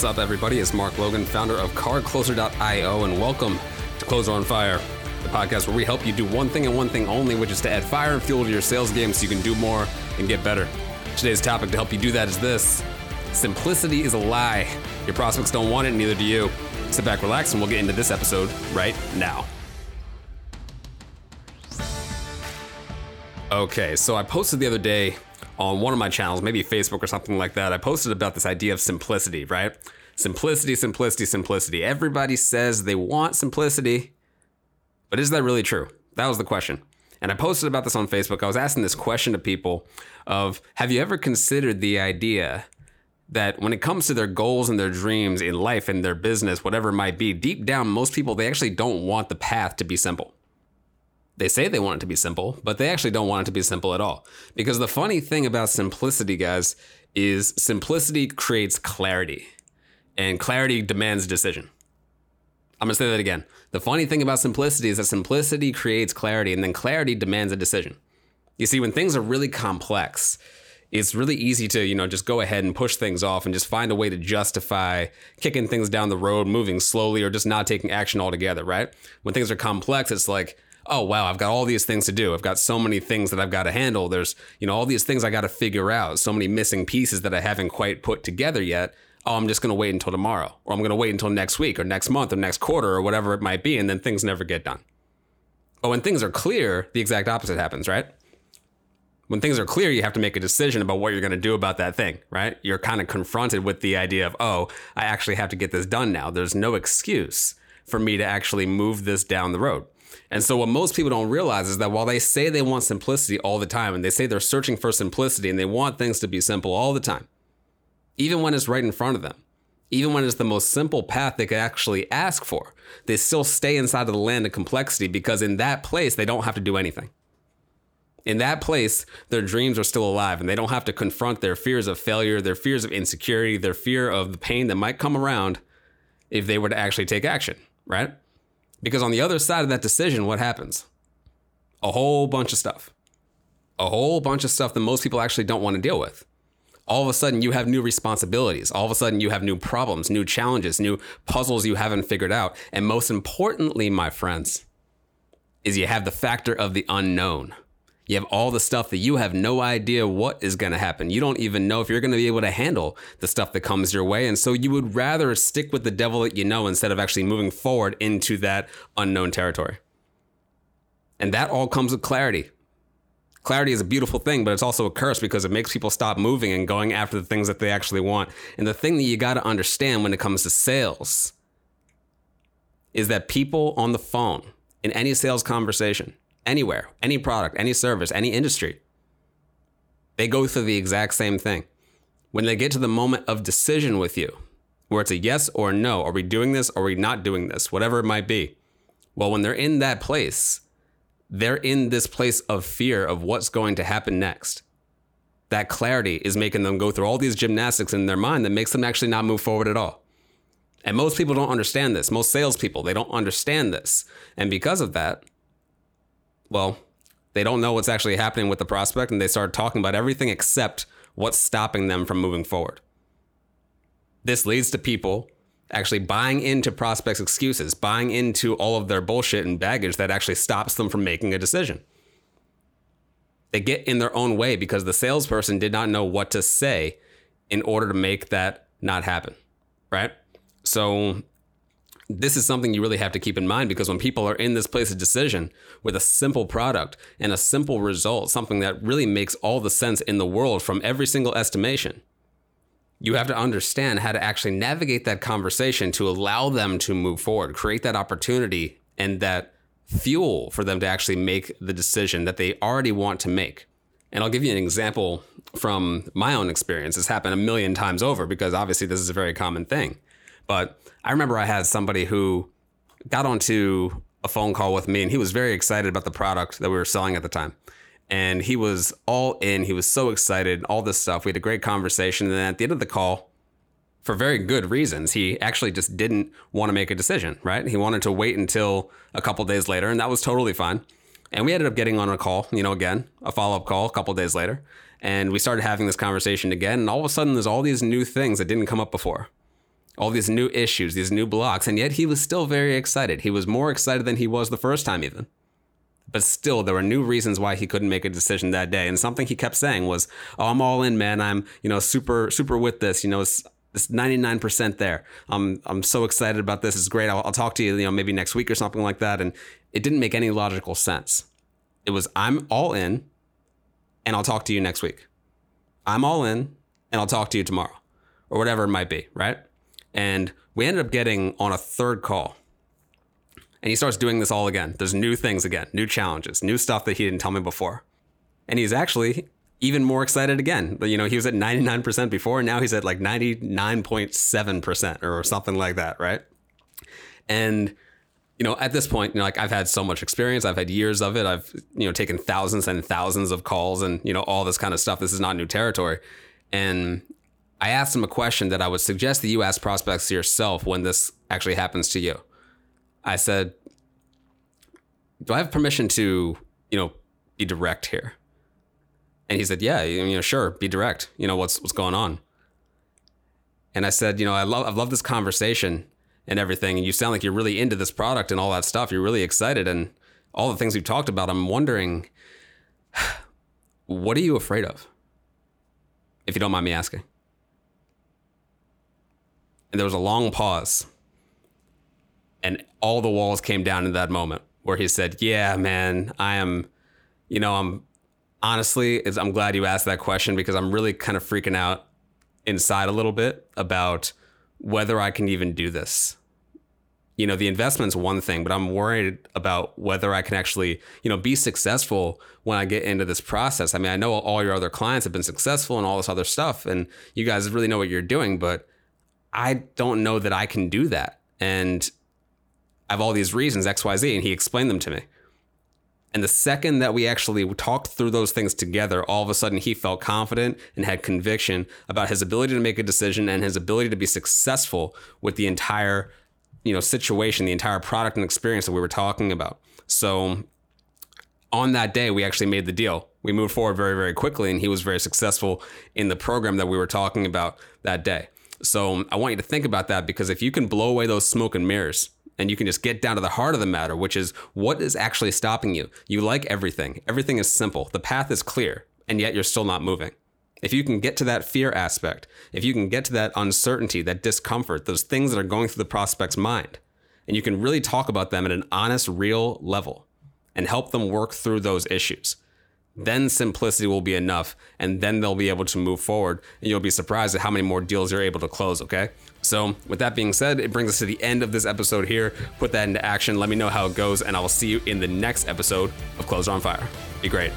What's up, everybody? It's Mark Logan, founder of CardCloser.io, and welcome to Closer on Fire, the podcast where we help you do one thing and one thing only, which is to add fire and fuel to your sales game so you can do more and get better. Today's topic to help you do that is this Simplicity is a lie. Your prospects don't want it, neither do you. Sit back, relax, and we'll get into this episode right now. Okay, so I posted the other day on one of my channels, maybe Facebook or something like that. I posted about this idea of simplicity, right? Simplicity, simplicity, simplicity. Everybody says they want simplicity, but is that really true? That was the question. And I posted about this on Facebook. I was asking this question to people of have you ever considered the idea that when it comes to their goals and their dreams in life and their business, whatever it might be, deep down, most people, they actually don't want the path to be simple. They say they want it to be simple, but they actually don't want it to be simple at all. Because the funny thing about simplicity, guys, is simplicity creates clarity, and clarity demands decision. I'm gonna say that again. The funny thing about simplicity is that simplicity creates clarity, and then clarity demands a decision. You see, when things are really complex, it's really easy to, you know, just go ahead and push things off and just find a way to justify kicking things down the road, moving slowly, or just not taking action altogether, right? When things are complex, it's like, oh wow, I've got all these things to do. I've got so many things that I've got to handle. There's, you know, all these things I got to figure out, so many missing pieces that I haven't quite put together yet. Oh, I'm just going to wait until tomorrow, or I'm going to wait until next week, or next month, or next quarter, or whatever it might be, and then things never get done. But when things are clear, the exact opposite happens, right? when things are clear, you have to make a decision about what you're going to do about that thing, right? You're kind of confronted with the idea of, oh, I actually have to get this done now. There's no excuse for me to actually move this down the road. And so, what most people don't realize is that while they say they want simplicity all the time, and they say they're searching for simplicity and they want things to be simple all the time, even when it's right in front of them, even when it's the most simple path they could actually ask for, they still stay inside of the land of complexity because in that place, they don't have to do anything. In that place, their dreams are still alive and they don't have to confront their fears of failure, their fears of insecurity, their fear of the pain that might come around if they were to actually take action, right? Because on the other side of that decision, what happens? A whole bunch of stuff. A whole bunch of stuff that most people actually don't want to deal with. All of a sudden, you have new responsibilities. All of a sudden, you have new problems, new challenges, new puzzles you haven't figured out. And most importantly, my friends, is you have the factor of the unknown. You have all the stuff that you have no idea what is going to happen. You don't even know if you're going to be able to handle the stuff that comes your way. And so you would rather stick with the devil that you know instead of actually moving forward into that unknown territory. And that all comes with clarity. Clarity is a beautiful thing, but it's also a curse because it makes people stop moving and going after the things that they actually want. And the thing that you got to understand when it comes to sales is that people on the phone in any sales conversation, anywhere, any product, any service, any industry. They go through the exact same thing. When they get to the moment of decision with you, where it's a yes or no, are we doing this or are we not doing this, whatever it might be. Well, when they're in that place, they're in this place of fear of what's going to happen next. That clarity is making them go through all these gymnastics in their mind that makes them actually not move forward at all. And most people don't understand this. Most salespeople, they don't understand this. And because of that, well, they don't know what's actually happening with the prospect and they start talking about everything except what's stopping them from moving forward. This leads to people actually buying into prospects' excuses, buying into all of their bullshit and baggage that actually stops them from making a decision. They get in their own way because the salesperson did not know what to say in order to make that not happen, right? So this is something you really have to keep in mind because when people are in this place of decision with a simple product and a simple result, something that really makes all the sense in the world from every single estimation, you have to understand how to actually navigate that conversation to allow them to move forward, create that opportunity and that fuel for them to actually make the decision that they already want to make. And I'll give you an example from my own experience. It's happened a million times over because obviously this is a very common thing. But I remember I had somebody who got onto a phone call with me and he was very excited about the product that we were selling at the time. And he was all in. He was so excited, all this stuff. We had a great conversation. And then at the end of the call, for very good reasons, he actually just didn't want to make a decision, right? He wanted to wait until a couple days later, and that was totally fine. And we ended up getting on a call, you know, again, a follow up call a couple days later. And we started having this conversation again. And all of a sudden, there's all these new things that didn't come up before all these new issues, these new blocks, and yet he was still very excited. He was more excited than he was the first time, even. But still, there were new reasons why he couldn't make a decision that day. And something he kept saying was, "Oh, I'm all in, man. I'm, you know, super, super with this. You know, it's, it's 99% there. I'm, I'm so excited about this. It's great. I'll, I'll talk to you, you know, maybe next week or something like that." And it didn't make any logical sense. It was, "I'm all in, and I'll talk to you next week. I'm all in, and I'll talk to you tomorrow, or whatever it might be." Right? And we ended up getting on a third call and he starts doing this all again. There's new things again, new challenges, new stuff that he didn't tell me before. And he's actually even more excited again. But you know, he was at 99% before, and now he's at like 99.7% or something like that, right? And you know, at this point, you know, like I've had so much experience, I've had years of it. I've, you know, taken thousands and thousands of calls and, you know, all this kind of stuff. This is not new territory. And I asked him a question that I would suggest that you ask prospects yourself when this actually happens to you. I said, "Do I have permission to, you know, be direct here?" And he said, "Yeah, you know, sure, be direct. You know what's what's going on." And I said, "You know, I love I love this conversation and everything, and you sound like you're really into this product and all that stuff. You're really excited and all the things we've talked about. I'm wondering, what are you afraid of? If you don't mind me asking." And there was a long pause and all the walls came down in that moment where he said, "Yeah, man, I am, you know, I'm honestly, I'm glad you asked that question because I'm really kind of freaking out inside a little bit about whether I can even do this. You know, the investment's one thing, but I'm worried about whether I can actually, you know, be successful when I get into this process. I mean, I know all your other clients have been successful and all this other stuff, and you guys really know what you're doing, but I don't know that I can do that. And I have all these reasons, XYZ, and he explained them to me. And the second that we actually talked through those things together, all of a sudden he felt confident and had conviction about his ability to make a decision and his ability to be successful with the entire, you know, situation, the entire product and experience that we were talking about. So on that day, we actually made the deal. We moved forward very, very quickly, and he was very successful in the program that we were talking about that day. So I want you to think about that because if you can blow away those smoke and mirrors, and you can just get down to the heart of the matter, which is what is actually stopping you. You like everything, everything is simple, the path is clear, and yet you're still not moving. If you can get to that fear aspect, if you can get to that uncertainty, that discomfort, those things that are going through the prospect's mind, and you can really talk about them at an honest, real level and help them work through those issues, then simplicity will be enough and then they'll be able to move forward and you'll be surprised at how many more deals you're able to close okay? So with that being said it brings us to the end of this episode here. Put that into action. Let me know how it goes and i will see you in the next episode of close on fire. Be great